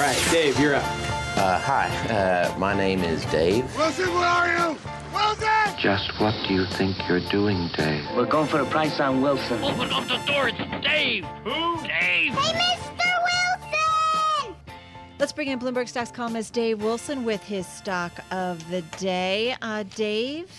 All right, Dave, you're up. Uh, hi, uh, my name is Dave. Wilson, where are you? Wilson! Just what do you think you're doing, Dave? We're going for a price on Wilson. Open up the door. It's Dave. Who? Dave. Hey, Mr. Wilson! Let's bring in Bloomberg Stocks columnist Dave Wilson with his stock of the day. Uh, Dave,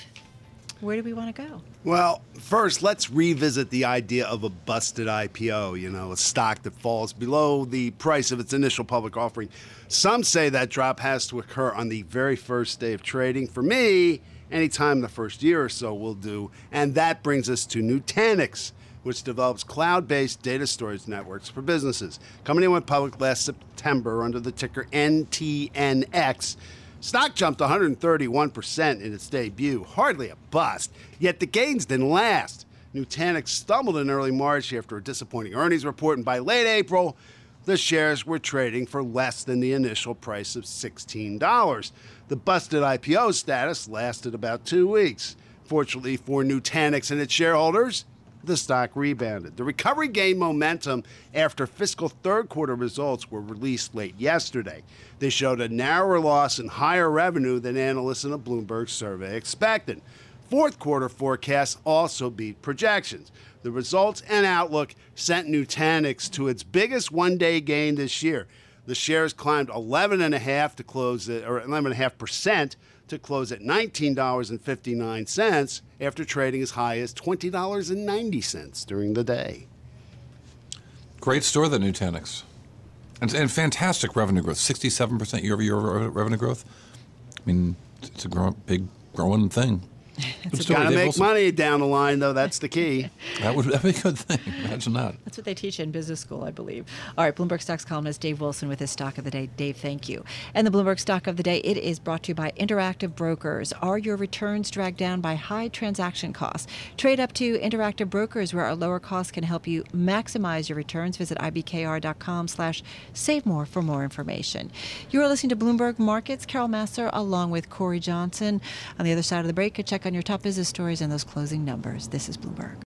where do we want to go? Well, first, let's revisit the idea of a busted IPO, you know, a stock that falls below the price of its initial public offering. Some say that drop has to occur on the very first day of trading. For me, anytime the first year or so will do. And that brings us to Nutanix, which develops cloud based data storage networks for businesses. Company went public last September under the ticker NTNX. Stock jumped 131% in its debut, hardly a bust. Yet the gains didn't last. Nutanix stumbled in early March after a disappointing earnings report, and by late April, the shares were trading for less than the initial price of $16. The busted IPO status lasted about two weeks. Fortunately for Nutanix and its shareholders, the stock rebounded. The recovery gained momentum after fiscal third quarter results were released late yesterday. They showed a narrower loss and higher revenue than analysts in a Bloomberg survey expected. Fourth quarter forecasts also beat projections. The results and outlook sent Nutanix to its biggest one-day gain this year. The shares climbed 11.5 to close at, or 11.5 percent to close at $19.59 after trading as high as $20.90 during the day. Great store, the Nutanix. And, and fantastic revenue growth 67% year over year revenue growth. I mean, it's a grow, big growing thing. It's got to make Wilson. money down the line, though. That's the key. that would be a good thing. Imagine that. That's what they teach in business school, I believe. All right, Bloomberg Stocks columnist Dave Wilson with his stock of the day. Dave, thank you. And the Bloomberg stock of the day, it is brought to you by Interactive Brokers. Are your returns dragged down by high transaction costs? Trade up to Interactive Brokers, where our lower costs can help you maximize your returns. Visit ibkr.com slash save more for more information. You are listening to Bloomberg Markets. Carol Massar along with Cory Johnson. On the other side of the break, check on your top business stories and those closing numbers. This is Bloomberg.